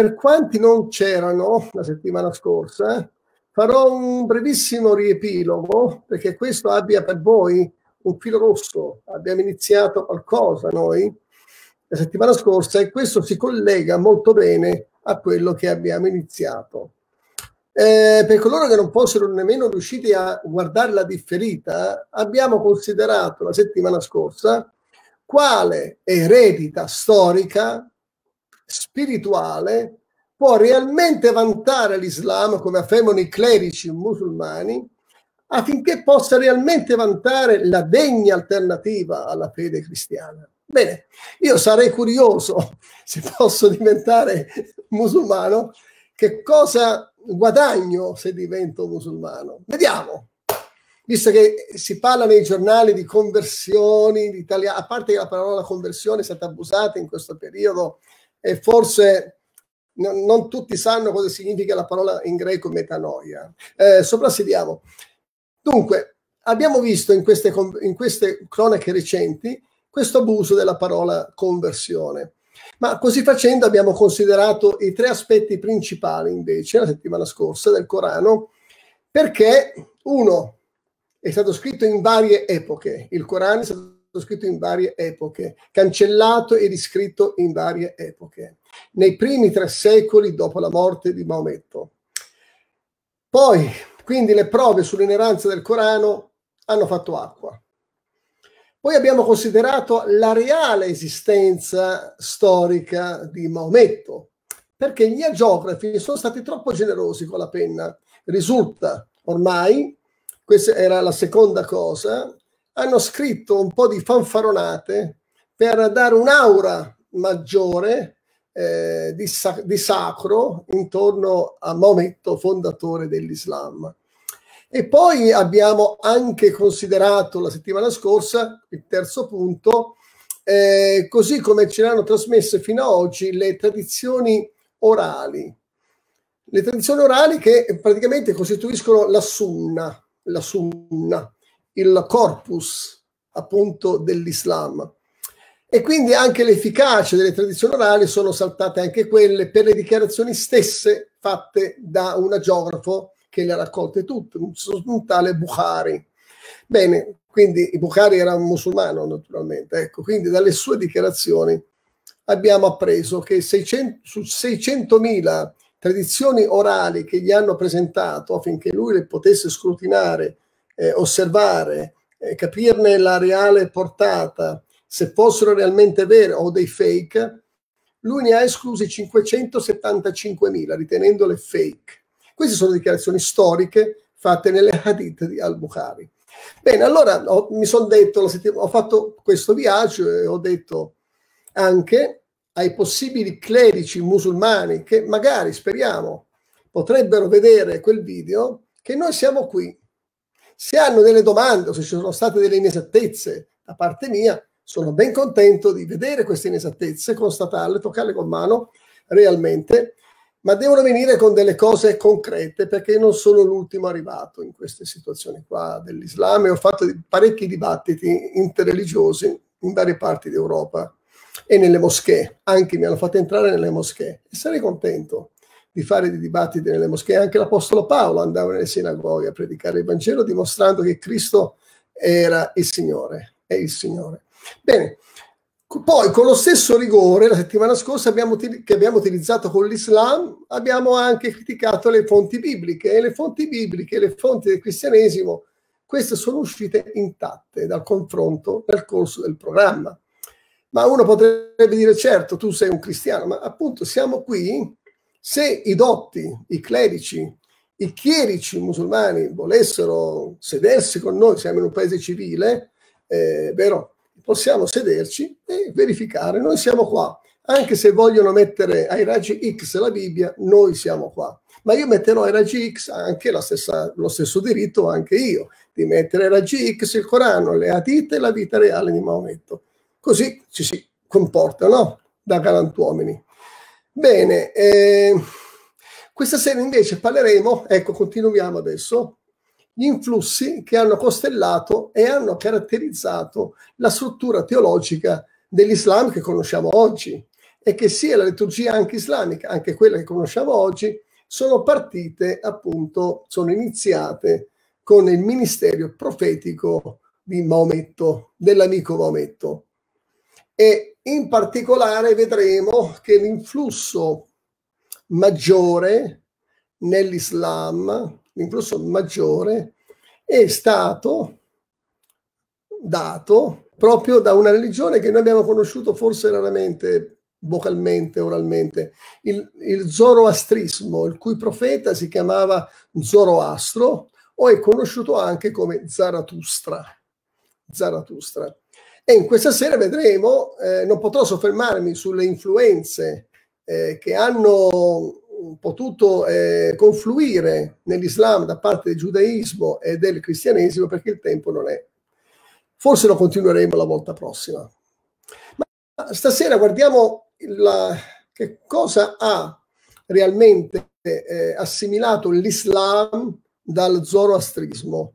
Per quanti non c'erano la settimana scorsa, farò un brevissimo riepilogo perché questo abbia per voi un filo rosso. Abbiamo iniziato qualcosa noi la settimana scorsa e questo si collega molto bene a quello che abbiamo iniziato. Eh, per coloro che non fossero nemmeno riusciti a guardare la differita, abbiamo considerato la settimana scorsa quale eredita storica, spirituale, può realmente vantare l'Islam, come affermano i clerici musulmani, affinché possa realmente vantare la degna alternativa alla fede cristiana. Bene, io sarei curioso, se posso diventare musulmano, che cosa guadagno se divento musulmano. Vediamo. Visto che si parla nei giornali di conversioni, di a parte che la parola conversione è stata abusata in questo periodo e forse non, non tutti sanno cosa significa la parola in greco metanoia. Eh, soprassediamo. Dunque, abbiamo visto in queste, in queste cronache recenti questo abuso della parola conversione. Ma così facendo abbiamo considerato i tre aspetti principali invece la settimana scorsa del Corano, perché uno è stato scritto in varie epoche, il Corano è stato scritto in varie epoche, cancellato e riscritto in varie epoche, nei primi tre secoli dopo la morte di Maometto. Poi, quindi le prove sull'ineranza del Corano hanno fatto acqua. Poi abbiamo considerato la reale esistenza storica di Maometto, perché gli agiografi sono stati troppo generosi con la penna. Risulta ormai, questa era la seconda cosa, hanno scritto un po' di fanfaronate per dare un'aura maggiore eh, di, sac- di sacro intorno a Maometto, fondatore dell'Islam. E poi abbiamo anche considerato la settimana scorsa, il terzo punto, eh, così come ce l'hanno trasmesse fino ad oggi le tradizioni orali. Le tradizioni orali che praticamente costituiscono la sunna, la sunna, il corpus appunto dell'Islam. E quindi anche l'efficacia delle tradizioni orali sono saltate anche quelle per le dichiarazioni stesse fatte da un geografo che le ha raccolte tutte, un, tale Bukhari. Bene, quindi Bukhari era un musulmano naturalmente, ecco, quindi dalle sue dichiarazioni abbiamo appreso che 600, su 600.000 tradizioni orali che gli hanno presentato affinché lui le potesse scrutinare, eh, osservare, eh, capirne la reale portata, se fossero realmente vere o dei fake, lui ne ha esclusi 575.000, ritenendole fake. Queste sono dichiarazioni storiche fatte nelle hadith di Al-Bukhari. Bene, allora ho, mi sono detto, ho fatto questo viaggio e ho detto anche ai possibili clerici musulmani che magari, speriamo, potrebbero vedere quel video, che noi siamo qui. Se hanno delle domande o se ci sono state delle inesattezze da parte mia, sono ben contento di vedere queste inesattezze, constatarle, toccarle con mano realmente. Ma devono venire con delle cose concrete perché non sono l'ultimo arrivato in queste situazioni qua dell'Islam e ho fatto parecchi dibattiti interreligiosi in varie parti d'Europa e nelle moschee, anche mi hanno fatto entrare nelle moschee. E sarei contento di fare dei dibattiti nelle moschee. Anche l'Apostolo Paolo andava nelle sinagoghe a predicare il Vangelo dimostrando che Cristo era il Signore, è il Signore. Bene, poi con lo stesso rigore, la settimana scorsa abbiamo, che abbiamo utilizzato con l'Islam, abbiamo anche criticato le fonti bibliche e le fonti bibliche, le fonti del cristianesimo, queste sono uscite intatte dal confronto nel corso del programma. Ma uno potrebbe dire, certo, tu sei un cristiano, ma appunto siamo qui, se i dotti, i clerici, i chierici musulmani volessero sedersi con noi, siamo in un paese civile, eh, vero? possiamo sederci e verificare. Noi siamo qua. Anche se vogliono mettere ai raggi X la Bibbia, noi siamo qua. Ma io metterò ai raggi X anche stessa, lo stesso diritto, anche io, di mettere ai raggi X il Corano, le Hadith e la vita reale di Maometto. Così ci si comporta, no? Da galantuomini. Bene, eh, questa sera invece parleremo, ecco, continuiamo adesso, gli influssi che hanno costellato e hanno caratterizzato la struttura teologica dell'Islam che conosciamo oggi. è che sia la liturgia anche islamica, anche quella che conosciamo oggi, sono partite appunto, sono iniziate con il ministero profetico di Maometto, dell'amico Maometto. E in particolare vedremo che l'influsso maggiore nell'Islam, l'influsso maggiore, è stato dato proprio da una religione che noi abbiamo conosciuto forse raramente vocalmente, oralmente, il, il zoroastrismo, il cui profeta si chiamava Zoroastro o è conosciuto anche come Zarathustra. Zarathustra. E in questa sera vedremo, eh, non potrò soffermarmi sulle influenze eh, che hanno potuto eh, confluire nell'Islam da parte del giudaismo e del cristianesimo perché il tempo non è. Forse lo continueremo la volta prossima. Ma stasera guardiamo la, che cosa ha realmente eh, assimilato l'Islam dal zoroastrismo.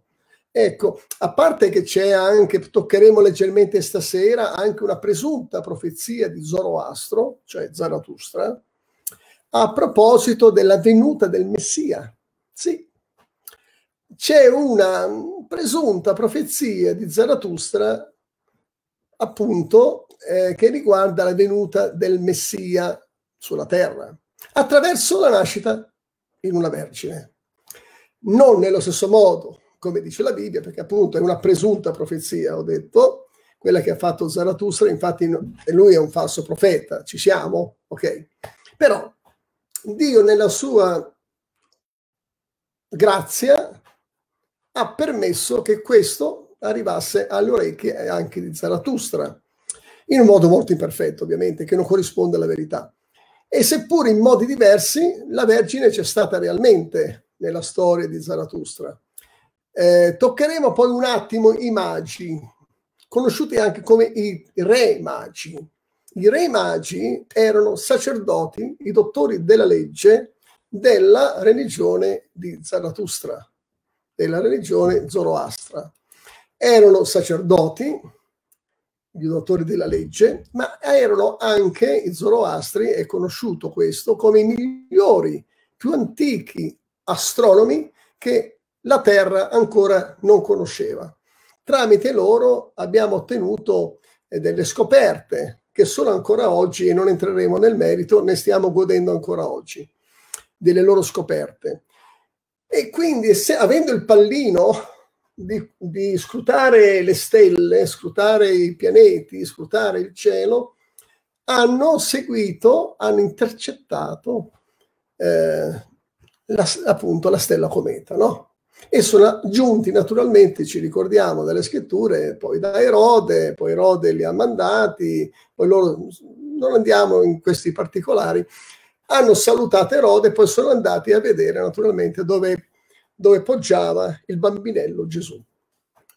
Ecco, a parte che c'è anche, toccheremo leggermente stasera, anche una presunta profezia di Zoroastro, cioè Zarathustra, a proposito della venuta del Messia. Sì, c'è una presunta profezia di Zarathustra, appunto, eh, che riguarda la venuta del Messia sulla terra, attraverso la nascita in una vergine. Non nello stesso modo, come dice la Bibbia, perché appunto è una presunta profezia, ho detto, quella che ha fatto Zarathustra, infatti lui è un falso profeta, ci siamo? Ok. Però Dio nella sua grazia ha permesso che questo arrivasse alle orecchie anche di Zarathustra, in un modo molto imperfetto ovviamente, che non corrisponde alla verità. E seppur in modi diversi, la Vergine c'è stata realmente nella storia di Zarathustra. Eh, toccheremo poi un attimo i magi, conosciuti anche come i re magi. I re magi erano sacerdoti, i dottori della legge della religione di Zarathustra, della religione Zoroastra. Erano sacerdoti, i dottori della legge, ma erano anche i Zoroastri, è conosciuto questo, come i migliori, più antichi astronomi che la Terra ancora non conosceva. Tramite loro abbiamo ottenuto eh, delle scoperte che sono ancora oggi, e non entreremo nel merito, ne stiamo godendo ancora oggi, delle loro scoperte. E quindi, se, avendo il pallino di, di, scrutare le stelle, scrutare i pianeti, scrutare il cielo, hanno seguito, hanno intercettato eh, la, appunto la stella cometa, no? E sono giunti naturalmente, ci ricordiamo dalle scritture, poi da Erode, poi Erode li ha mandati, poi loro non andiamo in questi particolari, hanno salutato Erode e poi sono andati a vedere naturalmente dove, dove poggiava il bambinello Gesù.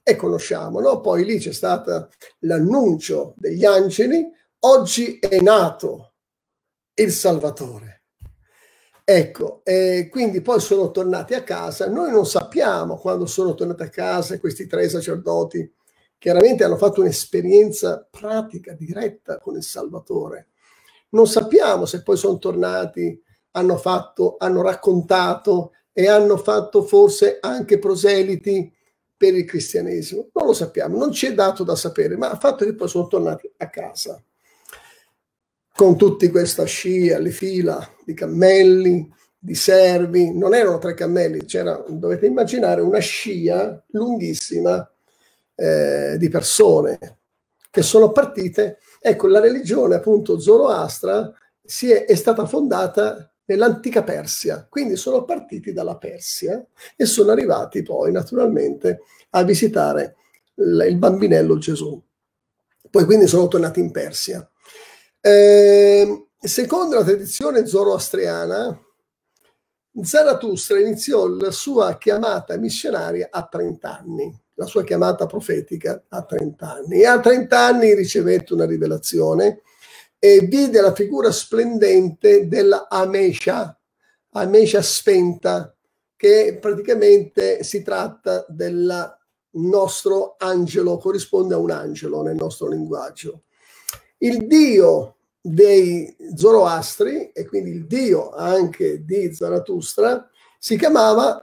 E conosciamo, no? Poi lì c'è stato l'annuncio degli angeli, oggi è nato il Salvatore Ecco, eh, quindi poi sono tornati a casa. Noi non sappiamo quando sono tornati a casa questi tre sacerdoti. Chiaramente hanno fatto un'esperienza pratica, diretta con il Salvatore. Non sappiamo se poi sono tornati, hanno fatto, hanno raccontato e hanno fatto forse anche proseliti per il cristianesimo. Non lo sappiamo, non ci è dato da sapere, ma il fatto che poi sono tornati a casa con tutti questa scia, le fila di cammelli, di servi, non erano tre cammelli, c'era, dovete immaginare, una scia lunghissima eh, di persone che sono partite. Ecco, la religione appunto Zoroastra si è, è stata fondata nell'antica Persia, quindi sono partiti dalla Persia e sono arrivati poi naturalmente a visitare il bambinello Gesù. Poi quindi sono tornati in Persia. Eh, secondo la tradizione zoroastriana, Zarathustra iniziò la sua chiamata missionaria a 30 anni, la sua chiamata profetica a 30 anni. E a 30 anni ricevette una rivelazione e vide la figura splendente della Amesha, Amesha spenta, che praticamente si tratta del nostro angelo, corrisponde a un angelo nel nostro linguaggio. Il Dio dei Zoroastri, e quindi il dio anche di Zarathustra, si chiamava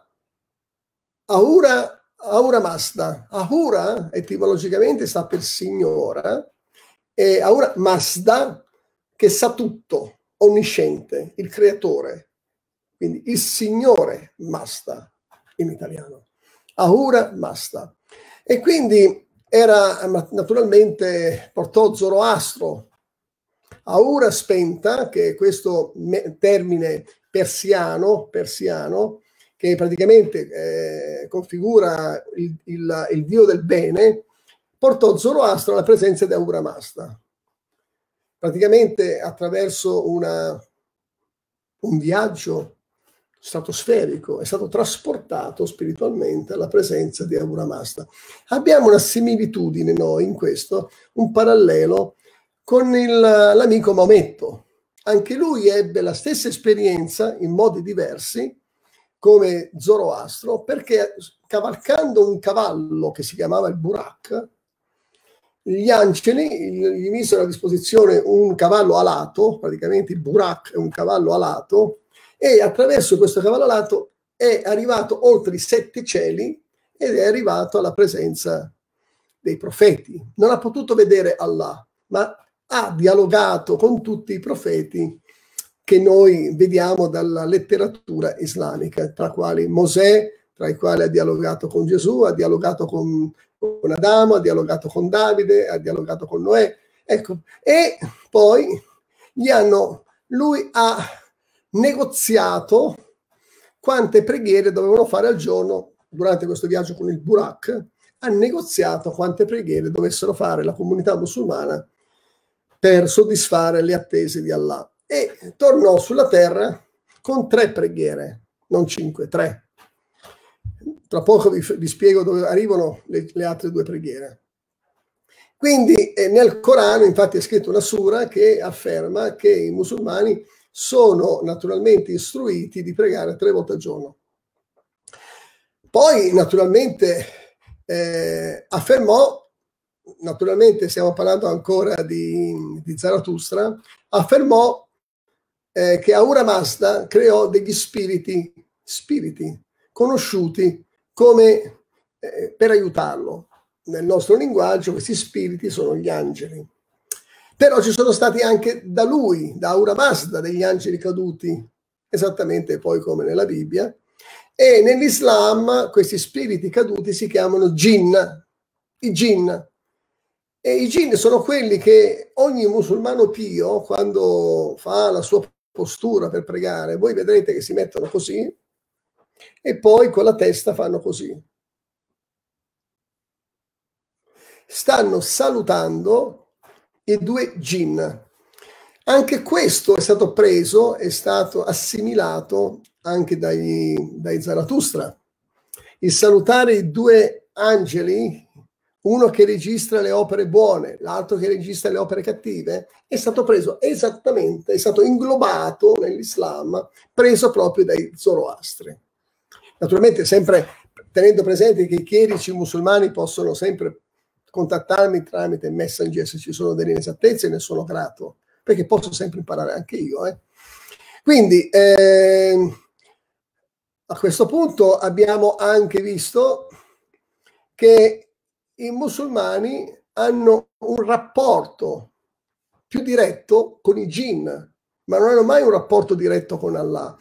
Ahura, Ahura Mazda. Ahura etimologicamente sta per signora, e Ahura Mazda che sa tutto, onnisciente, il creatore. Quindi il signore Mazda in italiano. Ahura Mazda. E quindi era naturalmente, portò Zoroastro, Ahura spenta, che è questo termine persiano, persiano che praticamente eh, configura il, il, il, dio del bene, portò Zoroastro alla presenza di Ahura Mazda. Praticamente attraverso una, un viaggio stratosferico, è stato trasportato spiritualmente alla presenza di Ahura Mazda. Abbiamo una similitudine noi in questo, un parallelo con il, l'amico Maometto. Anche lui ebbe la stessa esperienza in modi diversi come Zoroastro perché cavalcando un cavallo che si chiamava il Burak, gli angeli gli misero a disposizione un cavallo alato, praticamente il Burak è un cavallo alato, e attraverso questo cavallo è arrivato oltre i sette cieli ed è arrivato alla presenza dei profeti. Non ha potuto vedere Allah, ma ha dialogato con tutti i profeti che noi vediamo dalla letteratura islamica, tra quali Mosè, tra i quali ha dialogato con Gesù, ha dialogato con, con Adamo, ha dialogato con Davide, ha dialogato con Noè. Ecco, e poi gli hanno, lui ha negoziato quante preghiere dovevano fare al giorno durante questo viaggio con il Burak, ha negoziato quante preghiere dovessero fare la comunità musulmana per soddisfare le attese di Allah. E tornò sulla terra con tre preghiere, non cinque, tre. Tra poco vi, vi spiego dove arrivano le, le, altre due preghiere. Quindi eh, nel Corano infatti è scritto una sura che afferma che i musulmani sono naturalmente istruiti di pregare tre volte al giorno. Poi naturalmente eh, affermò naturalmente stiamo parlando ancora di, di Zarathustra, affermò eh, che Aura Mazda creò degli spiriti, spiriti conosciuti come eh, per aiutarlo. Nel nostro linguaggio questi spiriti sono gli angeli. Però ci sono stati anche da lui, da Aura Mazda, degli angeli caduti, esattamente poi come nella Bibbia. E nell'Islam questi spiriti caduti si chiamano jinn, i jinn, e i jinn sono quelli che ogni musulmano pio, quando fa la sua postura per pregare, voi vedrete che si mettono così e poi con la testa fanno così. Stanno salutando i due jinn. Anche questo è stato preso, è stato assimilato anche dai, dai Zarathustra. Il salutare i due angeli uno che registra le opere buone, l'altro che registra le opere cattive, è stato preso esattamente, è stato inglobato nell'Islam, preso proprio dai Zoroastri. Naturalmente sempre tenendo presente che i chierici musulmani possono sempre contattarmi tramite Messenger se ci sono delle inesattezze, ne sono grato, perché posso sempre imparare anche io. Eh. Quindi eh, a questo punto abbiamo anche visto che i musulmani hanno un rapporto più diretto con i jinn, ma non hanno mai un rapporto diretto con Allah.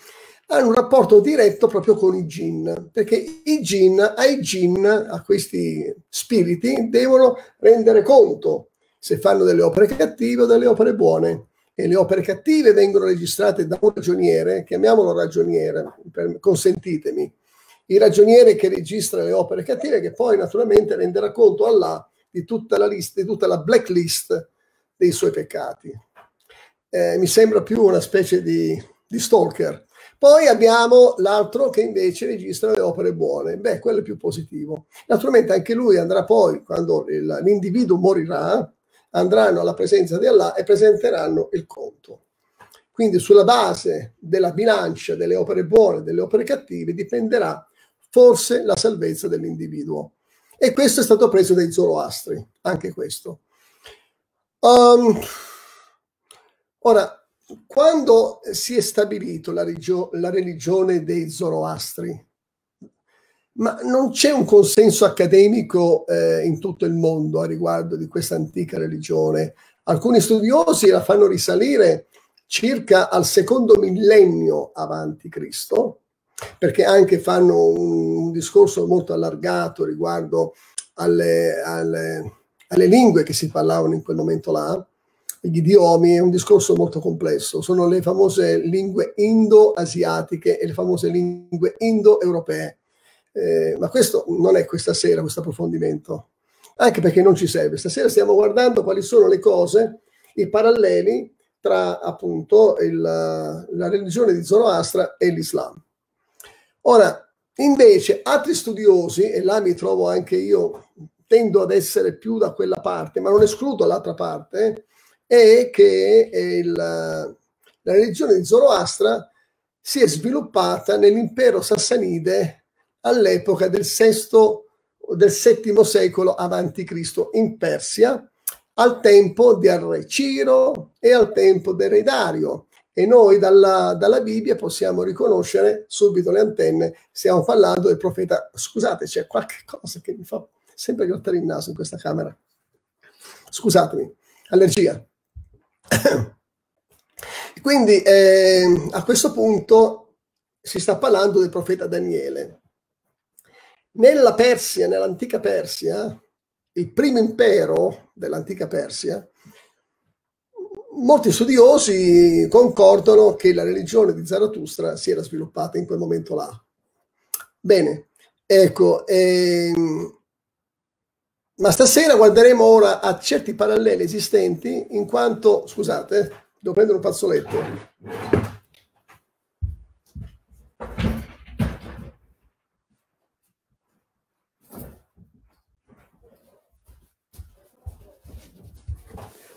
Hanno un rapporto diretto proprio con i jinn, perché i jinn, ai jinn, a questi spiriti, devono rendere conto se fanno delle opere cattive o delle opere buone. E le opere cattive vengono registrate da un ragioniere, chiamiamolo ragioniere, consentitemi, il ragioniere che registra le opere cattive, che poi naturalmente renderà conto Allah di tutta la lista, di tutta la blacklist dei suoi peccati. Eh, mi sembra più una specie di, di stalker. Poi abbiamo l'altro che invece registra le opere buone. Beh, quello è più positivo. Naturalmente anche lui andrà poi, quando l'individuo morirà, andranno alla presenza di Allah e presenteranno il conto. Quindi sulla base della bilancia delle opere buone e delle opere cattive dipenderà forse la salvezza dell'individuo. E questo è stato preso dai Zoroastri, anche questo. Um, Ora, quando si è stabilito la, regio- la religione dei Zoroastri, ma non c'è un consenso accademico eh, in tutto il mondo a riguardo di questa antica religione. Alcuni studiosi la fanno risalire circa al secondo millennio avanti Cristo, perché anche fanno un, discorso molto allargato riguardo alle, alle, alle lingue che si parlavano in quel momento là, gli idiomi, è un discorso molto complesso. Sono le famose lingue indo-asiatiche e le famose lingue indo-europee. Eh, ma questo non è questa sera, questo approfondimento, anche perché non ci serve. Stasera stiamo guardando quali sono le cose, i paralleli tra appunto il, la religione di Zoroastra e l'Islam. Ora, invece, altri studiosi, e là mi trovo anche io, tendo ad essere più da quella parte, ma non escludo l'altra parte, è che il, la religione di Zoroastra si è sviluppata nell'impero sassanide all'epoca del VI del VII secolo avanti Cristo in Persia, al tempo del re Ciro e al tempo del re Dario. E noi dalla, dalla Bibbia possiamo riconoscere subito le antenne. Stiamo parlando del profeta. Scusate, c'è qualche cosa che mi fa sempre grattare il naso in questa camera. Scusatemi, allergia. Quindi eh, a questo punto si sta parlando del profeta Daniele. Nella Persia, nell'antica Persia, il primo impero dell'antica Persia, molti studiosi concordano che la religione di Zarathustra si era sviluppata in quel momento là. Bene, ecco, ehm, ma stasera guarderemo ora a certi paralleli esistenti in quanto, scusate, devo prendere un fazzoletto.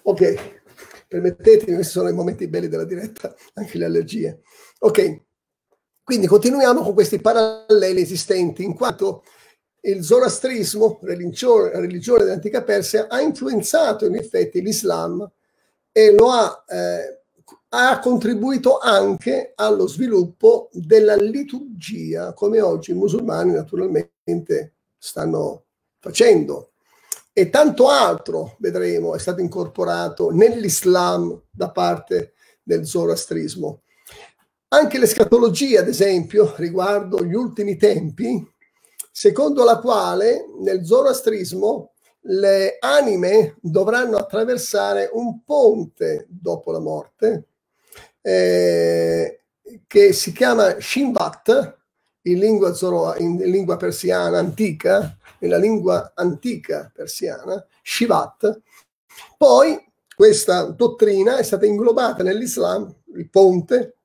Ok, permettetemi, questi sono i momenti belli della diretta, anche le allergie. Ok, quindi continuiamo con questi paralleli esistenti, in quanto il zoroastrismo, religione, religione dell'antica Persia, ha influenzato in effetti l'Islam e lo ha, eh, ha contribuito anche allo sviluppo della liturgia, come oggi i musulmani naturalmente stanno facendo. E tanto altro, vedremo, è stato incorporato nell'Islam da parte del zoroastrismo. Anche l'escatologia, ad esempio, riguardo gli ultimi tempi, secondo la quale nel zoroastrismo le anime dovranno attraversare un ponte dopo la morte eh, che si chiama Shimbat in lingua, zoro, in lingua persiana antica, nella lingua antica persiana, Shivat. Poi questa dottrina è stata inglobata nell'Islam, il ponte,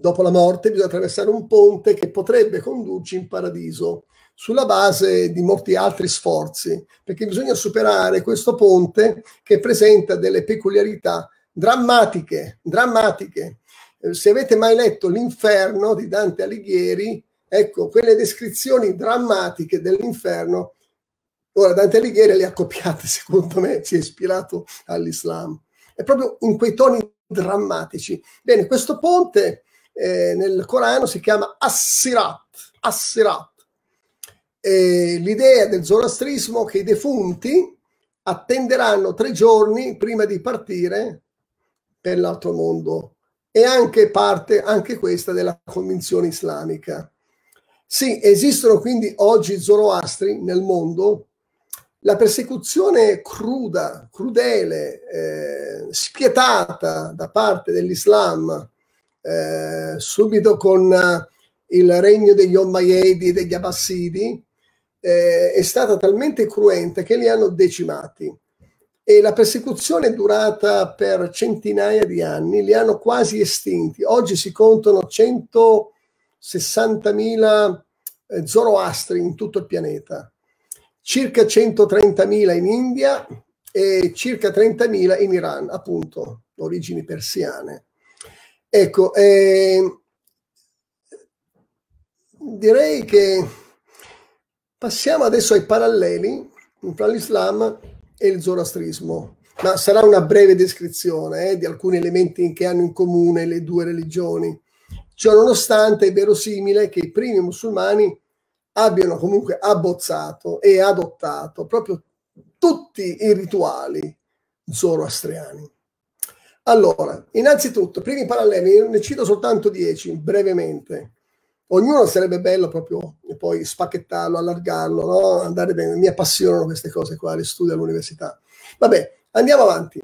dopo la morte bisogna attraversare un ponte che potrebbe condurci in paradiso sulla base di molti altri sforzi, perché bisogna superare questo ponte che presenta delle peculiarità drammatiche, drammatiche. Eh, se avete mai letto L'inferno di Dante Alighieri, ecco, quelle descrizioni drammatiche dell'inferno, ora Dante Alighieri le ha copiate, secondo me, si è ispirato all'Islam. È proprio in quei toni drammatici. Bene, questo ponte eh, nel Corano si chiama Assirat. Assirat. Eh, l'idea del zoroastrismo che i defunti attenderanno tre giorni prima di partire per l'altro mondo e anche parte anche questa della convinzione islamica. Sì, esistono quindi oggi zoroastri nel mondo. La persecuzione cruda, crudele, eh, spietata da parte dell'Islam eh, subito con eh, il regno degli Ommayedi e degli Abbassidi, eh, è stata talmente cruenta che li hanno decimati. E la persecuzione è durata per centinaia di anni, li hanno quasi estinti. Oggi si contano 160.000 eh, zoroastri in tutto il pianeta, circa 130.000 in India e circa 30.000 in Iran, appunto, origini persiane. Ecco, eh, direi che passiamo adesso ai paralleli tra l'Islam e il zoroastrismo. ma sarà una breve descrizione eh, di alcuni elementi che hanno in comune le due religioni. Ciò nonostante è verosimile che i primi musulmani abbiano comunque abbozzato e adottato proprio tutti i rituali zoroastriani. Allora, innanzitutto, primi paralleli, ne cito soltanto dieci brevemente. Ognuno sarebbe bello proprio poi spacchettarlo, allargarlo, no? andare bene. Mi appassionano queste cose qua, le studio all'università. Vabbè, andiamo avanti.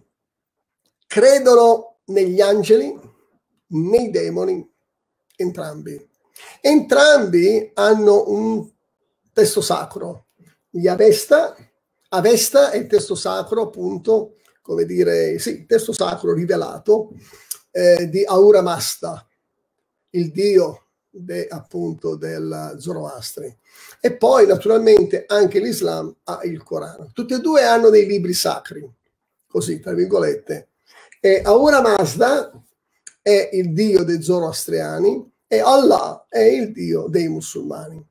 Credono negli angeli, nei demoni, entrambi. Entrambi hanno un testo sacro. Gli Avesta, Avesta è il testo sacro, appunto, come dire, sì, testo sacro rivelato eh, di Aura Masta, il dio de, appunto del Zoroastri. E poi naturalmente anche l'Islam ha il Corano. Tutti e due hanno dei libri sacri, così tra virgolette. E Aura Mazda è il dio dei zoroastriani e Allah è il dio dei musulmani.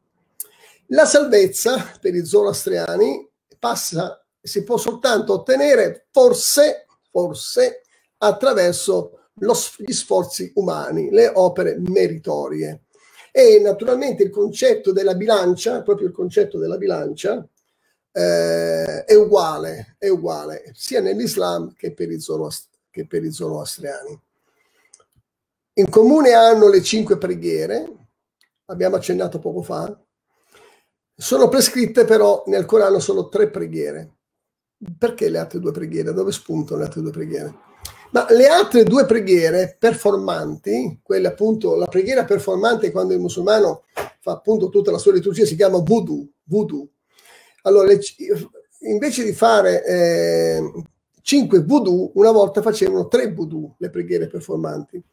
La salvezza per i zoroastriani passa, si può soltanto ottenere forse, forse attraverso lo, gli sforzi umani, le opere meritorie. E naturalmente il concetto della bilancia, proprio il concetto della bilancia, eh, è uguale, è uguale sia nell'Islam che per i, che per i zoroastriani. In comune hanno le cinque preghiere, abbiamo accennato poco fa, sono prescritte però nel Corano solo tre preghiere. Perché le altre due preghiere? Dove spuntano le altre due preghiere? Ma le altre due preghiere performanti, quelle appunto, la preghiera performante quando il musulmano fa appunto tutta la sua liturgia si chiama voodoo, voodoo. Allora, le, invece di fare eh, cinque voodoo, una volta facevano tre voodoo, le preghiere performanti.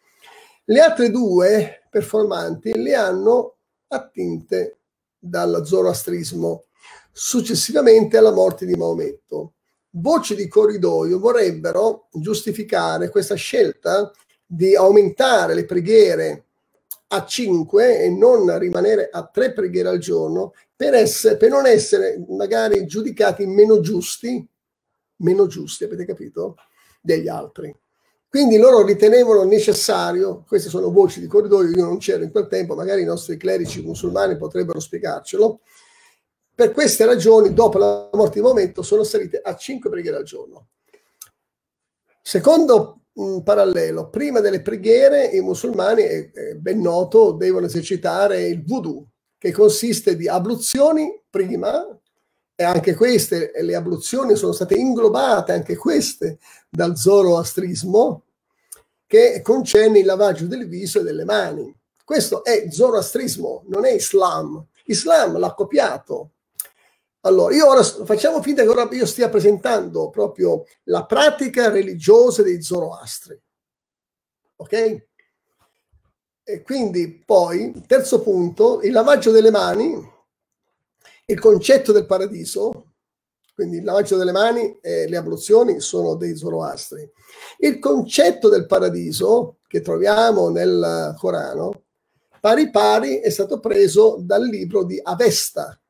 Le altre due performanti le hanno attinte dal zoroastrismo successivamente alla morte di Maometto. Voci di corridoio vorrebbero giustificare questa scelta di aumentare le preghiere a 5 e non rimanere a 3 preghiere al giorno per, essere, per non essere magari giudicati meno giusti, meno giusti, avete capito, degli altri. Quindi loro ritenevano necessario, queste sono voci di corridoio, io non c'ero in quel tempo, magari i nostri clerici musulmani potrebbero spiegarcelo. Per queste ragioni, dopo la morte di momento, sono salite a 5 preghiere al giorno. Secondo un parallelo, prima delle preghiere i musulmani, è, è ben noto, devono esercitare il voodoo, che consiste di abluzioni prima, e anche queste, le abluzioni sono state inglobate, anche queste, dal zoroastrismo, che concerne il lavaggio del viso e delle mani. Questo è zoroastrismo, non è Islam. Islam l'ha copiato. Allora, io ora facciamo finta che ora io stia presentando proprio la pratica religiosa dei zoroastri. Ok? E quindi poi, terzo punto, il lavaggio delle mani il concetto del paradiso, quindi il lavaggio delle mani e le abluzioni sono dei zoroastri. Il concetto del paradiso che troviamo nel Corano, pari pari, è stato preso dal libro di Avesta,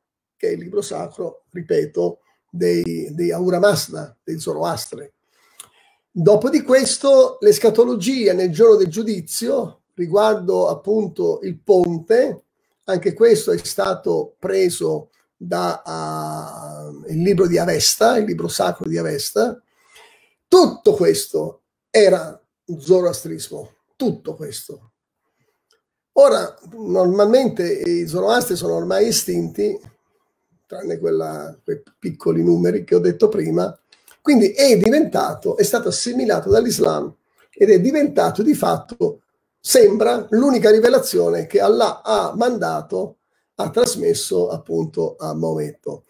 che è il libro sacro, ripeto, dei, dei Aura Mazda, dei Zoroastri. Dopo di questo, l'escatologia nel giorno del giudizio, riguardo appunto il ponte, anche questo è stato preso dal uh, libro di Avesta, il libro sacro di Avesta, tutto questo era zoroastrismo, tutto questo. Ora, normalmente i zoroastri sono ormai estinti, tranne quella, quei piccoli numeri che ho detto prima, quindi è diventato, è stato assimilato dall'Islam ed è diventato di fatto, sembra, l'unica rivelazione che Allah ha mandato ha trasmesso appunto a Maometto.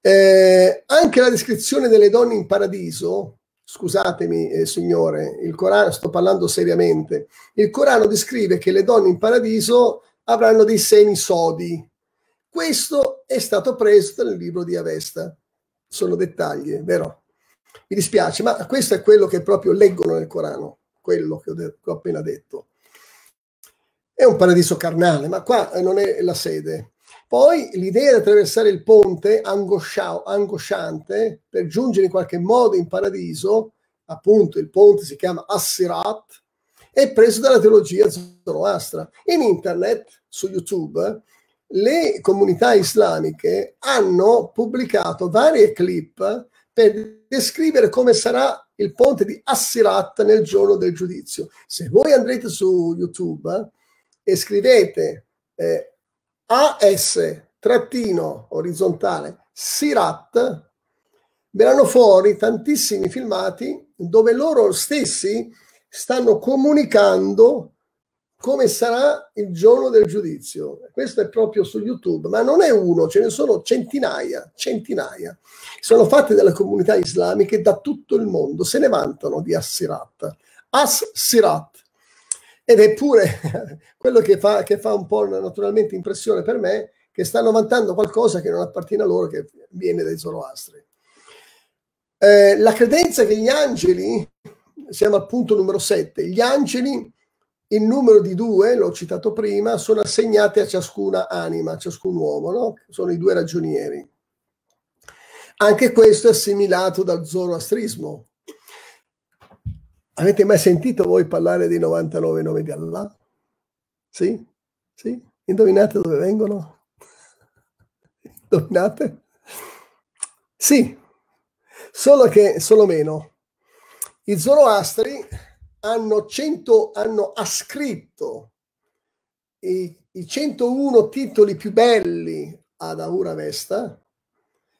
Eh, anche la descrizione delle donne in paradiso, scusatemi eh, signore, il Corano, sto parlando seriamente, il Corano descrive che le donne in paradiso avranno dei seni sodi. Questo è stato preso dal libro di Avesta. Sono dettagli, vero? Mi dispiace, ma questo è quello che proprio leggono nel Corano, quello che ho, de- che ho appena detto è un paradiso carnale, ma qua non è la sede. Poi l'idea di attraversare il ponte angoscia- angosciante per giungere in qualche modo in paradiso, appunto il ponte si chiama Assirat, è preso dalla teologia zoroastra. In internet, su YouTube, le comunità islamiche hanno pubblicato varie clip per descrivere come sarà il ponte di Assirat nel giorno del giudizio. Se voi andrete su YouTube e scrivete eh, AS trattino orizzontale Sirat, verranno fuori tantissimi filmati dove loro stessi stanno comunicando come sarà il giorno del giudizio. Questo è proprio su YouTube, ma non è uno, ce ne sono centinaia, centinaia. Sono fatte dalle comunità islamiche da tutto il mondo, se ne vantano di As-Sirat. As-Sirat. Ed è pure quello che fa, che fa un po' naturalmente impressione per me, che stanno vantando qualcosa che non appartiene a loro, che viene dai Zoroastri. Eh, la credenza che gli angeli, siamo al punto numero 7, gli angeli il numero di due, l'ho citato prima, sono assegnate a ciascuna anima, a ciascun uomo, no? sono i due ragionieri. Anche questo è assimilato dal zoroastrismo. Avete mai sentito voi parlare dei 99 nomi di Allah? Sì? Sì? Indovinate dove vengono? Indovinate? Sì, solo che, solo meno. I zoroastri hanno, 100, hanno ascritto i, i 101 titoli più belli ad Aura Vesta,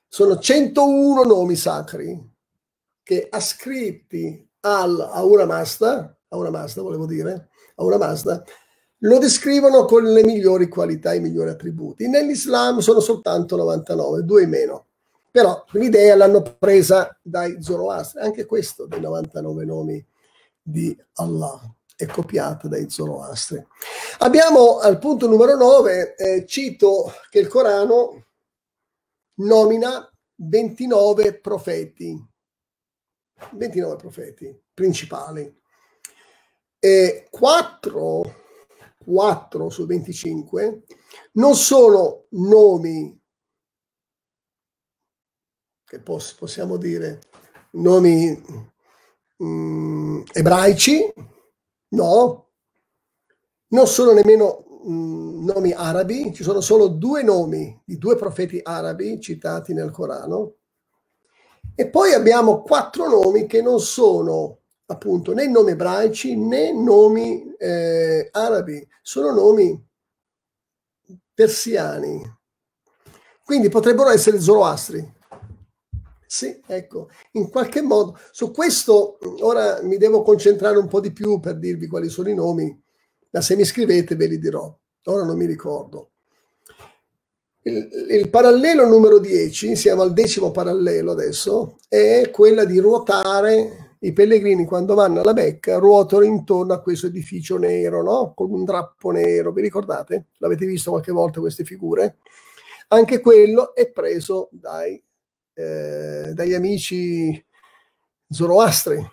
sono 101 nomi sacri che ascritti al Aura Mazda, Aura Mazda volevo dire, Aura Mazda, lo descrivono con le migliori qualità, i migliori attributi. Nell'Islam sono soltanto 99, due in meno. Però l'idea l'hanno presa dai Zoroastri, anche questo dei 99 nomi di Allah è copiata dai Zoroastri. Abbiamo al punto numero 9, eh, cito che il Corano nomina 29 profeti, 29 profeti principali. E 4, 4 su 25 non sono nomi che possiamo dire nomi mh, mm, ebraici, no, non sono nemmeno mh, mm, nomi arabi, ci sono solo due nomi di due profeti arabi citati nel Corano. E poi abbiamo quattro nomi che non sono appunto né nomi ebraici né nomi eh, arabi, sono nomi persiani. Quindi potrebbero essere zoroastri. Sì, ecco, in qualche modo su questo ora mi devo concentrare un po' di più per dirvi quali sono i nomi, ma se mi scrivete ve li dirò. Ora non mi ricordo. Il, il, parallelo numero 10, siamo al decimo parallelo adesso, è quella di ruotare i pellegrini quando vanno alla Mecca, ruotano intorno a questo edificio nero, no? Con un drappo nero, vi ricordate? L'avete visto qualche volta queste figure? Anche quello è preso dai eh, dagli amici zoroastri.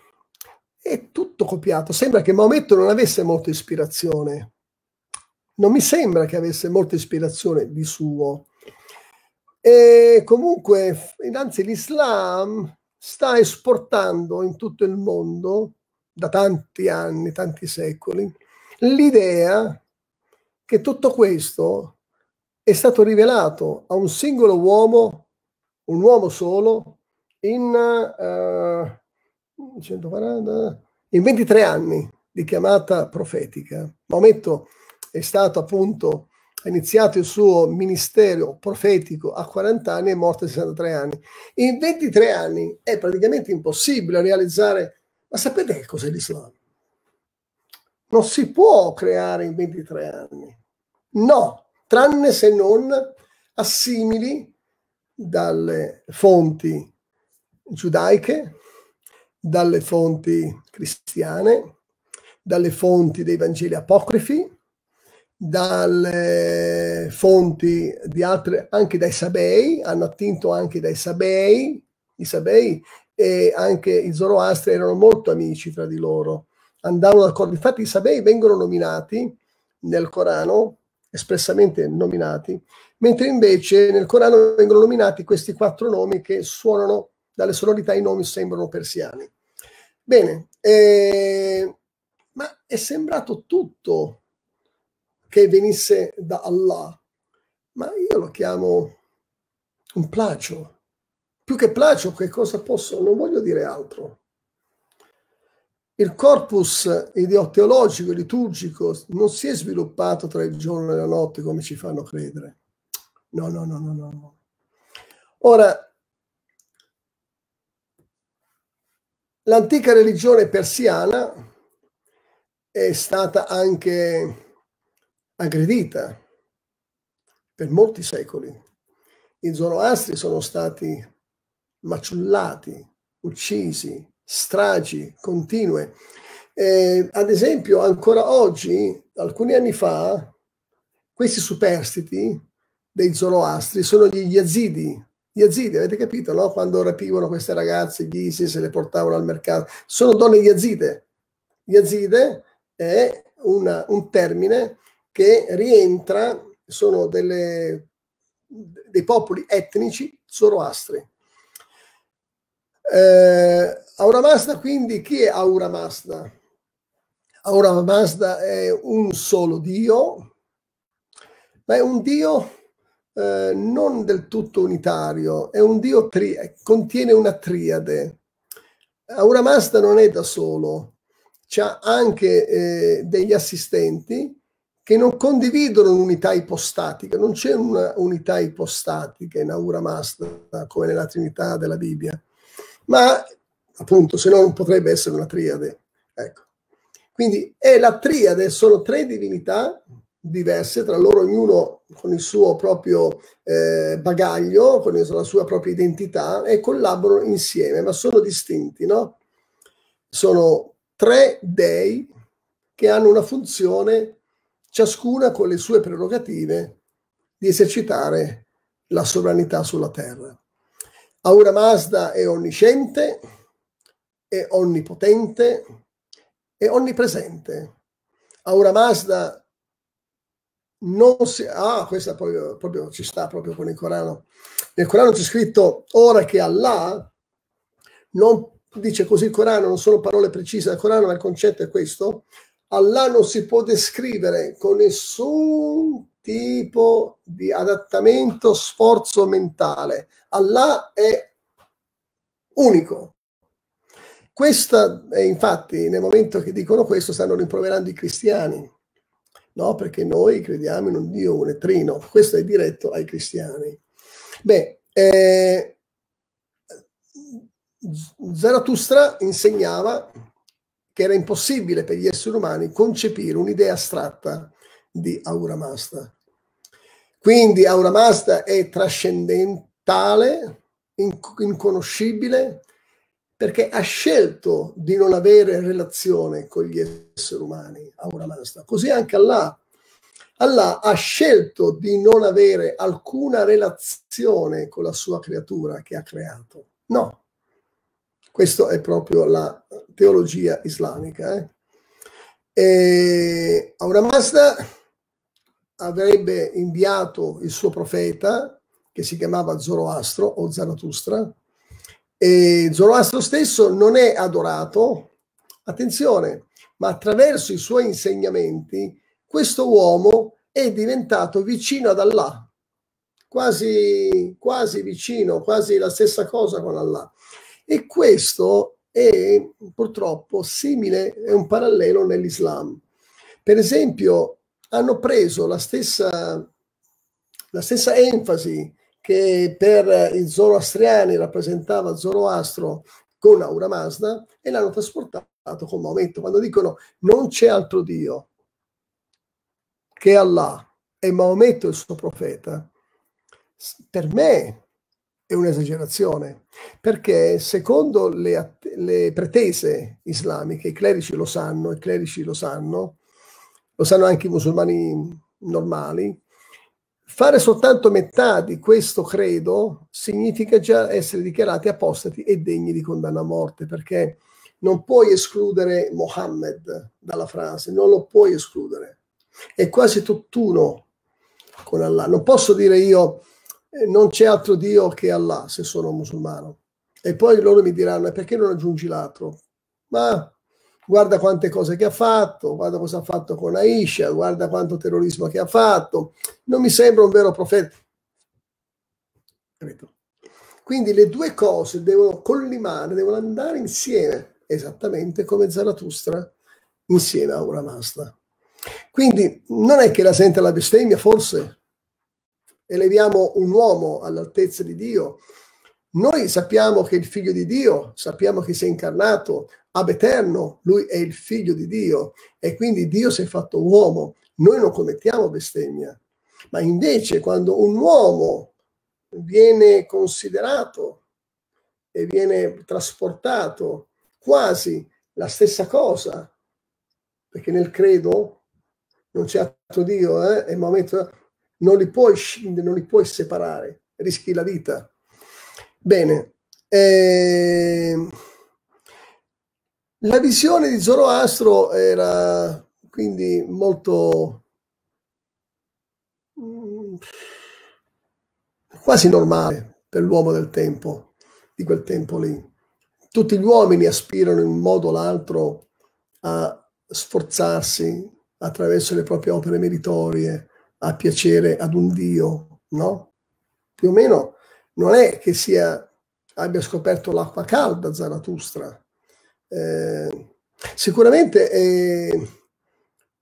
È tutto copiato. Sembra che Maometto non avesse molta ispirazione. Non mi sembra che avesse molta ispirazione di suo. E comunque, innanzi, l'Islam sta esportando in tutto il mondo da tanti anni, tanti secoli, l'idea che tutto questo è stato rivelato a un singolo uomo un uomo solo in, uh, 140, in 23 anni di chiamata profetica. Maometto è stato appunto, ha iniziato il suo ministero profetico a 40 anni e è morto a 63 anni. In 23 anni è praticamente impossibile realizzare, ma sapete che cos'è l'Islam? Non si può creare in 23 anni. No, tranne se non assimili dalle fonti giudaiche, dalle fonti cristiane, dalle fonti dei Vangeli apocrifi, dalle fonti di altre, anche dai Sabei, hanno attinto anche dai Sabei, i Sabei e anche i Zoroastri erano molto amici tra di loro, andavano d'accordo. Infatti i Sabei vengono nominati nel Corano espressamente nominati, mentre invece nel Corano vengono nominati questi quattro nomi che suonano, dalle sonorità i nomi sembrano persiani. Bene, eh, ma è sembrato tutto che venisse da Allah, ma io lo chiamo un placio. Più che placio, che cosa posso? Non voglio dire altro. Il corpus ideoteologico, liturgico, non si è sviluppato tra il giorno e la notte come ci fanno credere. No, no, no, no, no. Ora, l'antica religione persiana è stata anche aggredita per molti secoli. I zoroastri sono stati maciullati, uccisi, stragi continue. Eh, ad esempio, ancora oggi, alcuni anni fa, questi superstiti dei zoroastri sono gli yazidi. Gli yazidi, avete capito, no? Quando rapivano queste ragazze, gli ISIS, le portavano al mercato. Sono donne yazide. Yazide è una, un termine che rientra, sono delle, dei popoli etnici zoroastri. Eh, Aura Mazda, quindi, chi è Aura Mazda? Aura Mazda è un solo Dio, ma è un Dio eh, non del tutto unitario, è un Dio tri- contiene una triade. Aura Mazda non è da solo, c'ha anche eh, degli assistenti che non condividono un'unità ipostatica, non c'è un'unità ipostatica in Aura Mazda come nella Trinità della Bibbia ma appunto se no non potrebbe essere una triade. Ecco. Quindi è la triade, sono tre divinità diverse tra loro, ognuno con il suo proprio eh, bagaglio, con la sua propria identità e collaborano insieme, ma sono distinti, no? Sono tre dei che hanno una funzione, ciascuna con le sue prerogative, di esercitare la sovranità sulla terra. Aura Mazda è onnisciente, è onnipotente, è onnipresente. Aura Mazda non si... Ah, questa proprio, proprio ci sta proprio con il Corano. Nel Corano c'è scritto ora che Allah non dice così il Corano, non sono parole precise del Corano, ma il concetto è questo. Allah non si può descrivere con nessun tipo di adattamento, sforzo mentale. Allah è unico. Questa, eh, infatti, nel momento che dicono questo, stanno rimproverando i cristiani, no? Perché noi crediamo in un Dio un trino. Questo è diretto ai cristiani. Beh, eh, Zarathustra insegnava che era impossibile per gli esseri umani concepire un'idea astratta di Aura Mazda. Quindi Aura Mazda è trascendentale, inconoscibile, perché ha scelto di non avere relazione con gli esseri umani, Aura Mazda. Così anche Allah. Allah ha scelto di non avere alcuna relazione con la sua creatura che ha creato. No, questa è proprio la teologia islamica. Eh? E Aura Mazda avrebbe inviato il suo profeta, che si chiamava Zoroastro o Zarathustra, e Zoroastro stesso non è adorato, attenzione, ma attraverso i suoi insegnamenti questo uomo è diventato vicino ad Allah, quasi, quasi vicino, quasi la stessa cosa con Allah. E questo è purtroppo simile, è un parallelo nell'Islam. Per esempio, hanno preso la stessa, la stessa enfasi che per i zoroastriani rappresentava Zoroastro con Aura Mazda e l'hanno trasportato con Maometto. Quando dicono non c'è altro Dio che Allah e Maometto il suo profeta, per me è un'esagerazione, perché secondo le, le pretese islamiche, i clerici lo sanno, i clerici lo sanno, lo sanno anche i musulmani normali, fare soltanto metà di questo credo significa già essere dichiarati apostati e degni di condanna a morte, perché non puoi escludere Mohammed dalla frase, non lo puoi escludere. È quasi tutt'uno con Allah. Non posso dire io eh, non c'è altro Dio che Allah se sono musulmano. E poi loro mi diranno perché non aggiungi l'altro? Ma guarda quante cose che ha fatto, guarda cosa ha fatto con Aisha, guarda quanto terrorismo che ha fatto. Non mi sembra un vero profeta. Quindi le due cose devono collimare, devono andare insieme, esattamente come Zarathustra insieme a una Mazda. Quindi non è che la sente la bestemmia, forse eleviamo un uomo all'altezza di Dio. Noi sappiamo che il figlio di Dio, sappiamo che si è incarnato ab eterno, lui è il figlio di Dio e quindi Dio si è fatto uomo. Noi non commettiamo bestemmia, ma invece quando un uomo viene considerato e viene trasportato quasi la stessa cosa, perché nel credo non c'è altro Dio, eh? è il momento, non li puoi scindere, non li puoi separare, rischi la vita. Bene, eh, la visione di Zoroastro era quindi molto mm, quasi normale per l'uomo del tempo, di quel tempo lì. Tutti gli uomini aspirano in un modo o l'altro a sforzarsi attraverso le proprie opere meritorie a piacere ad un Dio, no? Più o meno non è che sia, abbia scoperto l'acqua calda Zarathustra. Eh, sicuramente è,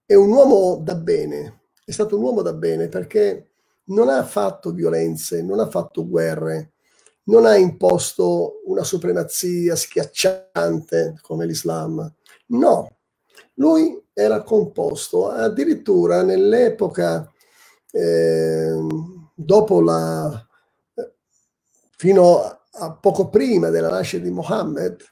è un uomo da bene, è stato un uomo da bene perché non ha fatto violenze, non ha fatto guerre, non ha imposto una supremazia schiacciante come l'Islam. No, lui era composto addirittura nell'epoca eh, dopo la fino a poco prima della nascita di Mohammed,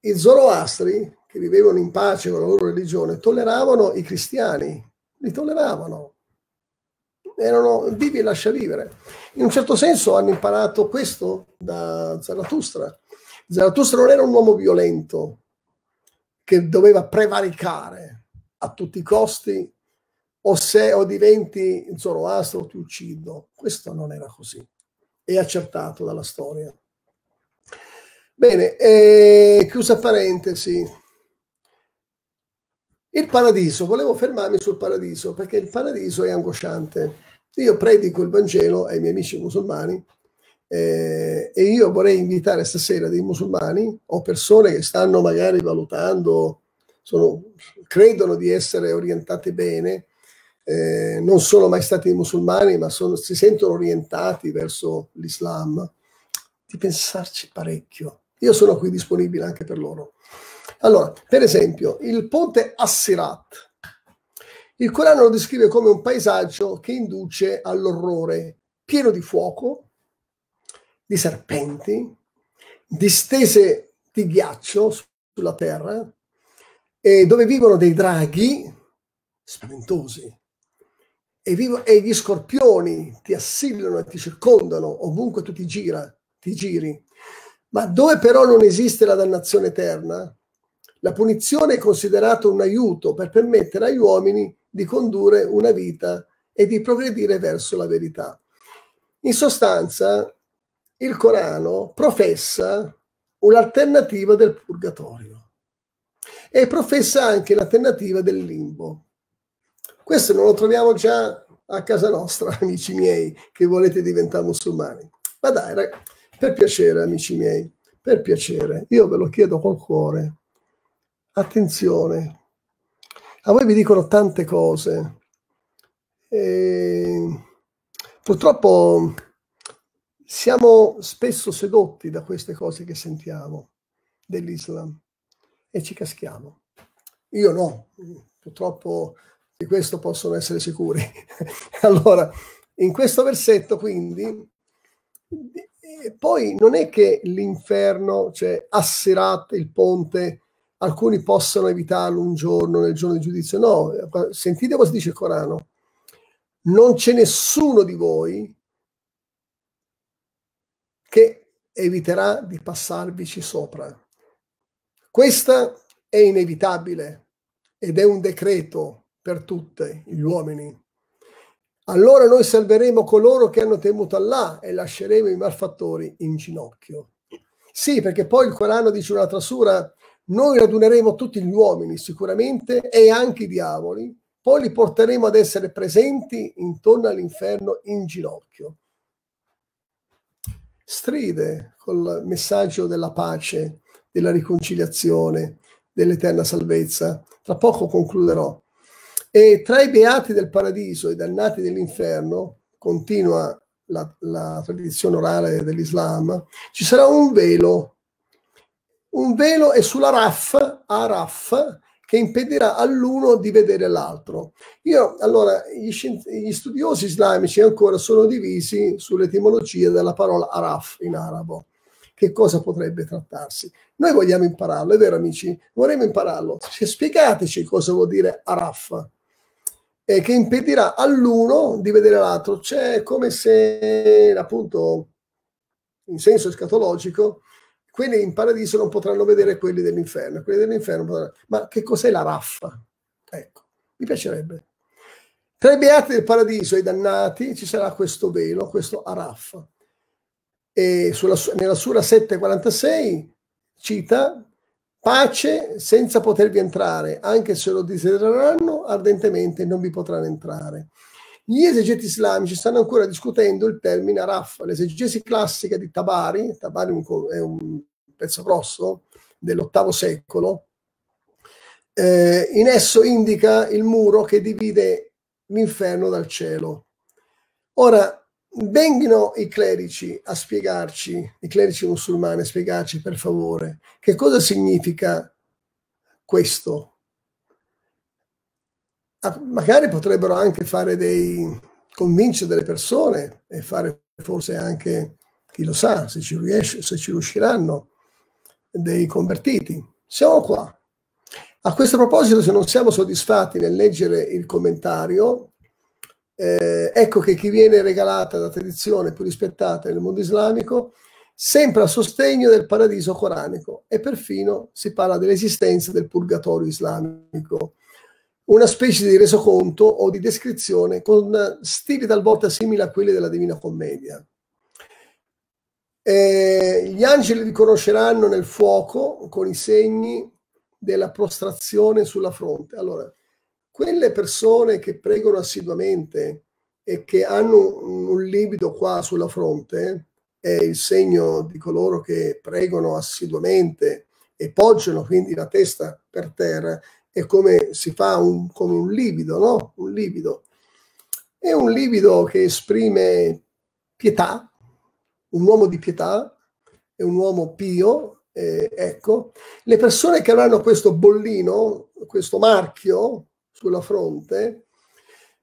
i zoroastri che vivevano in pace con la loro religione tolleravano i cristiani, li tolleravano, erano vivi e lascia vivere. In un certo senso hanno imparato questo da Zarathustra. Zarathustra non era un uomo violento che doveva prevaricare a tutti i costi o se o diventi Zoroastro ti uccido. Questo non era così è accertato dalla storia. Bene, eh, chiusa parentesi. Il paradiso, volevo fermarmi sul paradiso perché il paradiso è angosciante. Io predico il Vangelo ai miei amici musulmani eh, e io vorrei invitare stasera dei musulmani o persone che stanno magari valutando, sono, credono di essere orientate bene eh, non sono mai stati musulmani, ma sono, si sentono orientati verso l'Islam, di pensarci parecchio. Io sono qui disponibile anche per loro. Allora, per esempio, il ponte Assirat. Il Corano lo descrive come un paesaggio che induce all'orrore, pieno di fuoco, di serpenti, distese di ghiaccio sulla terra, e dove vivono dei draghi spaventosi, e, vivo, e gli scorpioni ti assillano e ti circondano ovunque tu ti, gira, ti giri. Ma dove però non esiste la dannazione eterna, la punizione è considerata un aiuto per permettere agli uomini di condurre una vita e di progredire verso la verità. In sostanza, il Corano professa un'alternativa del purgatorio e professa anche l'alternativa del limbo. Questo non lo troviamo già a casa nostra, amici miei, che volete diventare musulmani. Ma dai, ragazzi, per piacere, amici miei, per piacere, io ve lo chiedo col cuore. Attenzione, a voi vi dicono tante cose. E purtroppo siamo spesso sedotti da queste cose che sentiamo dell'Islam e ci caschiamo. Io no, purtroppo di questo possono essere sicuri. allora, in questo versetto quindi, poi non è che l'inferno, cioè Assirat, il ponte, alcuni possono evitarlo un giorno, nel giorno di giudizio. No, sentite cosa dice il Corano. Non c'è nessuno di voi che eviterà di passarvici sopra. Questa è inevitabile ed è un decreto per tutti gli uomini. allora noi salveremo coloro che hanno temuto Allah e lasceremo i malfattori in ginocchio. Sì, perché poi il Corano dice un'altra sura, noi raduneremo tutti gli uomini sicuramente e anche i diavoli, poi li porteremo ad essere presenti intorno all'inferno in ginocchio. Stride col messaggio della pace, della riconciliazione, dell'eterna salvezza. Tra poco concluderò. E tra i beati del paradiso e i dannati dell'inferno, continua la, la tradizione orale dell'Islam, ci sarà un velo. Un velo è sulla Raf, Araf, che impedirà all'uno di vedere l'altro. Io, allora, gli, gli, studiosi islamici ancora sono divisi sull'etimologia della parola Araf in arabo. Che cosa potrebbe trattarsi? Noi vogliamo impararlo, è vero amici? Vorremmo impararlo. Spiegateci cosa vuol dire Araf eh, che impedirà all'uno di vedere l'altro. C'è come se, appunto, in senso escatologico, quelli in paradiso non potranno vedere quelli dell'inferno, quelli dell'inferno potranno... Ma che cos'è la raffa? Ecco, mi piacerebbe. Tra i beati del paradiso e i dannati ci sarà questo velo, questo araf. E sulla, nella Sura 746 cita pace senza potervi entrare, anche se lo desidereranno ardentemente non vi potranno entrare. Gli esegeti islamici stanno ancora discutendo il termine Araf, l'esegesi classica di Tabari, Tabari è un pezzo grosso dell'ottavo secolo, eh, in esso indica il muro che divide l'inferno dal cielo. Ora, Vengano i clerici a spiegarci, i clerici musulmani a spiegarci per favore, che cosa significa questo. Ah, magari potrebbero anche fare dei, convincere delle persone e fare forse anche, chi lo sa, se ci, riesce, se ci riusciranno, dei convertiti. Siamo qua. A questo proposito, se non siamo soddisfatti nel leggere il commentario, eh, ecco che chi viene regalata da tradizione più rispettata nel mondo islamico sempre a sostegno del paradiso coranico e perfino si parla dell'esistenza del purgatorio islamico, una specie di resoconto o di descrizione con stili talvolta simili a quelli della Divina Commedia. Eh, gli angeli riconosceranno nel fuoco con i segni della prostrazione sulla fronte. Allora, quelle persone che pregano assiduamente e che hanno un livido qua sulla fronte, è il segno di coloro che pregano assiduamente e poggiano quindi la testa per terra, è come si fa un, come un livido, no? Un livido. È un livido che esprime pietà, un uomo di pietà, è un uomo pio, eh, ecco. Le persone che avranno questo bollino, questo marchio, sulla fronte,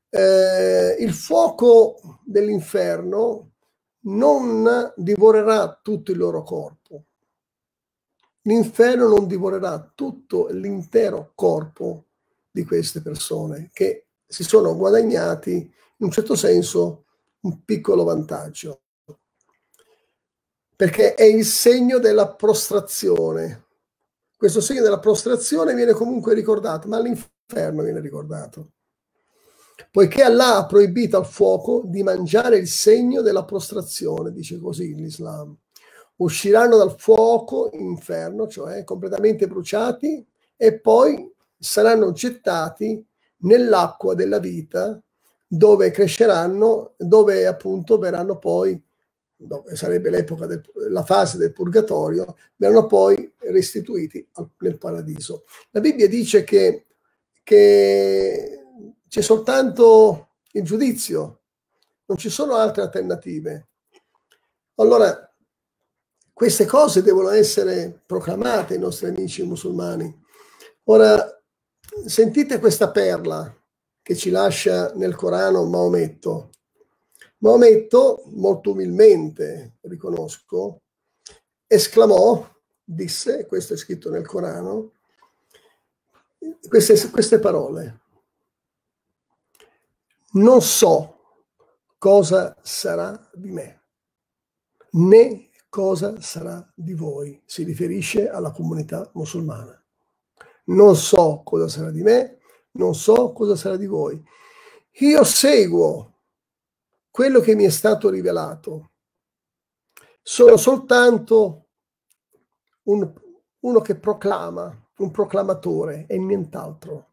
eh, il fuoco dell'inferno non divorerà tutto il loro corpo. L'inferno non divorerà tutto l'intero corpo di queste persone che si sono guadagnati in un certo senso un piccolo vantaggio. Perché è il segno della prostrazione. Questo segno della prostrazione viene comunque ricordato, ma l'inferno inferno viene ricordato. Poiché Allah ha proibito al fuoco di mangiare il segno della prostrazione, dice così l'Islam. Usciranno dal fuoco inferno, cioè completamente bruciati, e poi saranno gettati nell'acqua della vita, dove cresceranno, dove appunto verranno poi, sarebbe l'epoca della fase del purgatorio, verranno poi restituiti nel paradiso. La Bibbia dice che che c'è soltanto il giudizio, non ci sono altre alternative. Allora, queste cose devono essere proclamate ai nostri amici musulmani. Ora, sentite questa perla che ci lascia nel Corano Maometto. Maometto, molto umilmente, riconosco, esclamò, disse, questo è scritto nel Corano, queste, queste parole. Non so cosa sarà di me, né cosa sarà di voi. Si riferisce alla comunità musulmana. Non so cosa sarà di me, non so cosa sarà di voi. Io seguo quello che mi è stato rivelato. Sono soltanto un, uno che proclama, un proclamatore e nient'altro.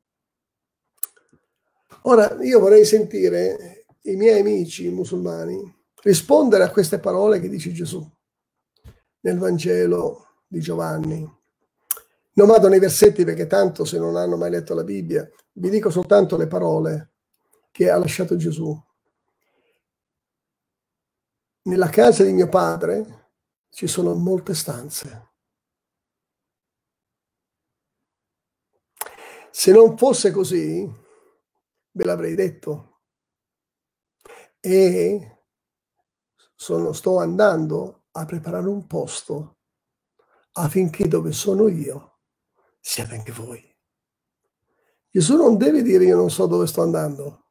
Ora io vorrei sentire i miei amici musulmani rispondere a queste parole che dice Gesù nel Vangelo di Giovanni. Non vado nei versetti perché tanto se non hanno mai letto la Bibbia, vi dico soltanto le parole che ha lasciato Gesù. Nella casa di mio padre ci sono molte stanze. Se non fosse così, ve l'avrei detto. E sono, sto andando a preparare un posto affinché dove sono io siate anche voi. Gesù non deve dire io non so dove sto andando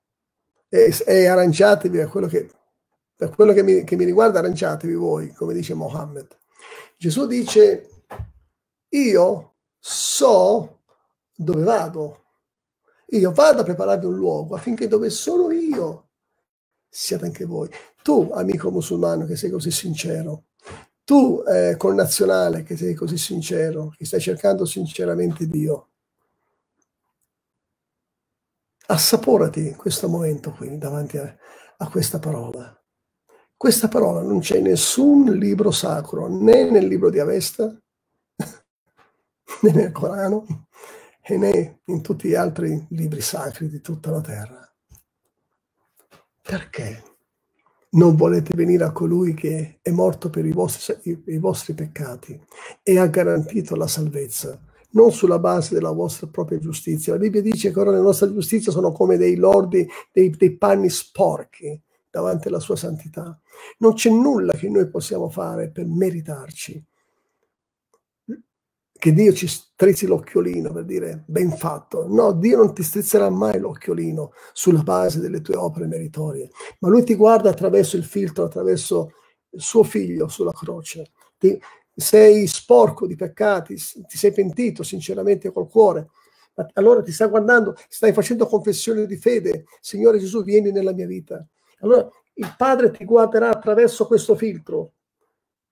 e, e arrangiatevi a quello che, per quello che mi, che mi riguarda, arrangiatevi voi, come dice Mohammed. Gesù dice io so dove vado. Io vado a prepararvi un luogo affinché dove sono io siate anche voi. Tu, amico musulmano, che sei così sincero, tu, eh, connazionale, che sei così sincero, che stai cercando sinceramente Dio, assaporati questo momento qui davanti a, a questa parola. Questa parola non c'è in nessun libro sacro, né nel libro di Avesta, né nel Corano, né in tutti gli altri libri sacri di tutta la terra. Perché non volete venire a colui che è morto per i vostri, i, i vostri peccati e ha garantito la salvezza? non sulla base della vostra propria giustizia. La Bibbia dice che ora le nostre giustizie sono come dei lordi, dei, dei, panni sporchi davanti alla sua santità. Non c'è nulla che noi possiamo fare per meritarci che Dio ci strizzi l'occhiolino per dire ben fatto. No, Dio non ti strizzerà mai l'occhiolino sulla base delle tue opere meritorie, ma Lui ti guarda attraverso il filtro, attraverso il suo figlio sulla croce. Ti, sei sporco di peccati, ti sei pentito sinceramente col cuore. Allora ti sta guardando, stai facendo confessione di fede. Signore Gesù, vieni nella mia vita. Allora il Padre ti guarderà attraverso questo filtro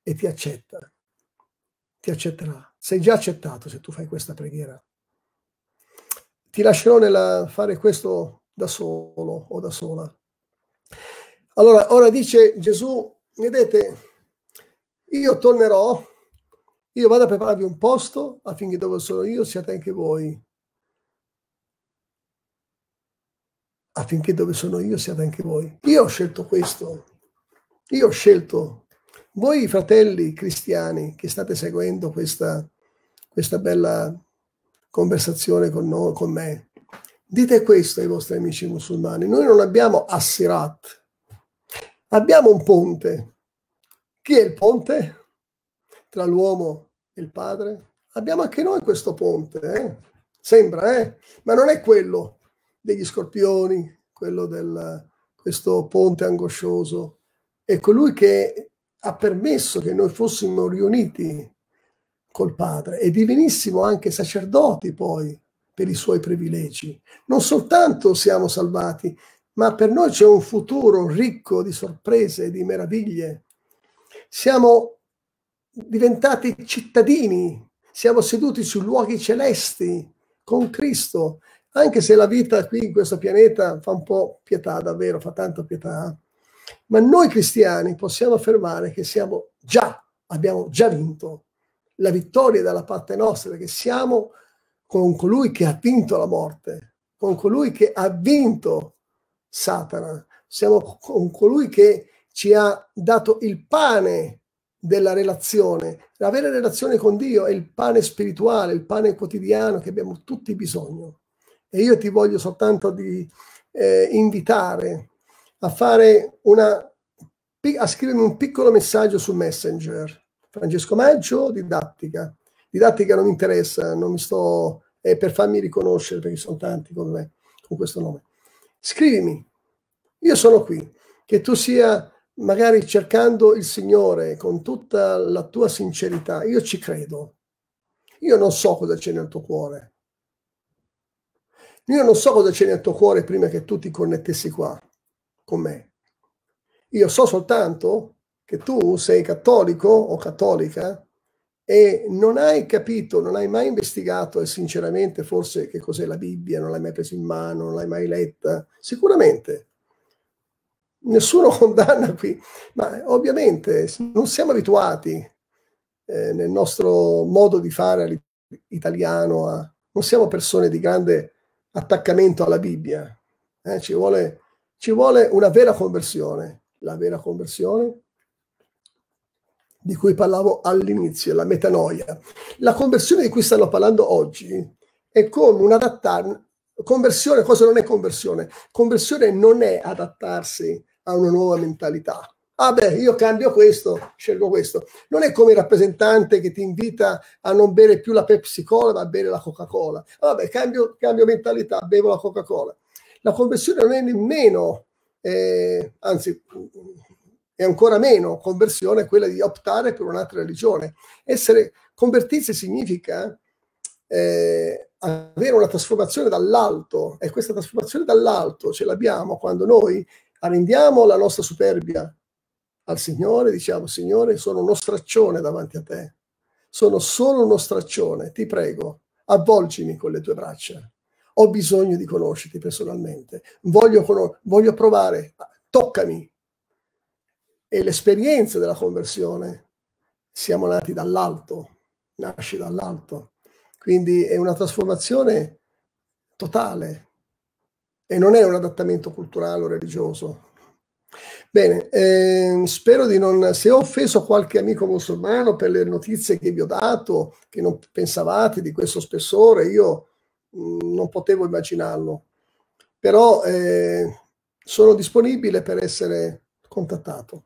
e ti accetta. Ti accetterà sei già accettato se tu fai questa preghiera. Ti lascerò nella, fare questo da solo o da sola. Allora, ora dice Gesù, vedete, io tornerò, io vado a prepararvi un posto affinché dove sono io siate anche voi. Affinché dove sono io siate anche voi. Io ho scelto questo. Io ho scelto voi fratelli cristiani che state seguendo questa, questa bella conversazione con, noi, con me, dite questo ai vostri amici musulmani. Noi non abbiamo Assirat, abbiamo un ponte. Chi è il ponte? Tra l'uomo e il padre? Abbiamo anche noi questo ponte, eh? sembra, eh? ma non è quello degli scorpioni, quello del questo ponte angoscioso. È colui che ha permesso che noi fossimo riuniti col Padre e divenissimo anche sacerdoti poi per i suoi privilegi. Non soltanto siamo salvati, ma per noi c'è un futuro ricco di sorprese e di meraviglie. Siamo diventati cittadini, siamo seduti su luoghi celesti con Cristo, anche se la vita qui in questo pianeta fa un po' pietà, davvero, fa tanto pietà ma noi cristiani possiamo affermare che siamo già, abbiamo già vinto. La vittoria dalla parte nostra, perché siamo con colui che ha vinto la morte, con colui che ha vinto Satana, siamo con colui che ci ha dato il pane della relazione. La vera relazione con Dio è il pane spirituale, il pane quotidiano che abbiamo tutti bisogno. E io ti voglio soltanto di eh, invitare a fare una a scrivermi un piccolo messaggio su Messenger. Francesco Maggio, didattica. Didattica non mi interessa, non mi sto è per farmi riconoscere perché sono tanti con me con questo nome. Scrivimi. Io sono qui. Che tu sia magari cercando il Signore con tutta la tua sincerità, io ci credo. Io non so cosa c'è nel tuo cuore. Io non so cosa c'è nel tuo cuore prima che tu ti connettessi qua con me. Io so soltanto che tu sei cattolico o cattolica e non hai capito, non hai mai investigato e sinceramente forse che cos'è la Bibbia, non l'hai mai presa in mano, non l'hai mai letta, sicuramente. Nessuno condanna qui, ma ovviamente non siamo abituati eh, nel nostro modo di fare italiano, a, non siamo persone di grande attaccamento alla Bibbia, eh, ci, vuole, ci vuole una vera conversione. La vera conversione di cui parlavo all'inizio, la metanoia. La conversione di cui stanno parlando oggi è come un adattarsi. Conversione, cosa non è conversione? Conversione non è adattarsi a una nuova mentalità. Ah beh, io cambio questo, scelgo questo. Non è come il rappresentante che ti invita a non bere più la Pepsi Cola, ma a bere la Coca-Cola. Vabbè, cambio, cambio mentalità, bevo la Coca-Cola. La conversione non è nemmeno, eh, anzi, e ancora meno conversione quella di optare per un'altra religione. Essere convertirsi significa eh, avere una trasformazione dall'alto e questa trasformazione dall'alto ce l'abbiamo quando noi arrendiamo la nostra superbia al Signore, diciamo Signore sono uno straccione davanti a te, sono solo uno straccione, ti prego, avvolgimi con le tue braccia, ho bisogno di conoscerti personalmente, voglio, voglio provare, toccami, e l'esperienza della conversione siamo nati dall'alto, nasce dall'alto. Quindi è una trasformazione totale e non è un adattamento culturale o religioso. Bene, eh, spero di non, se ho offeso qualche amico musulmano per le notizie che vi ho dato, che non pensavate di questo spessore, io non potevo immaginarlo, però eh, sono disponibile per essere contattato.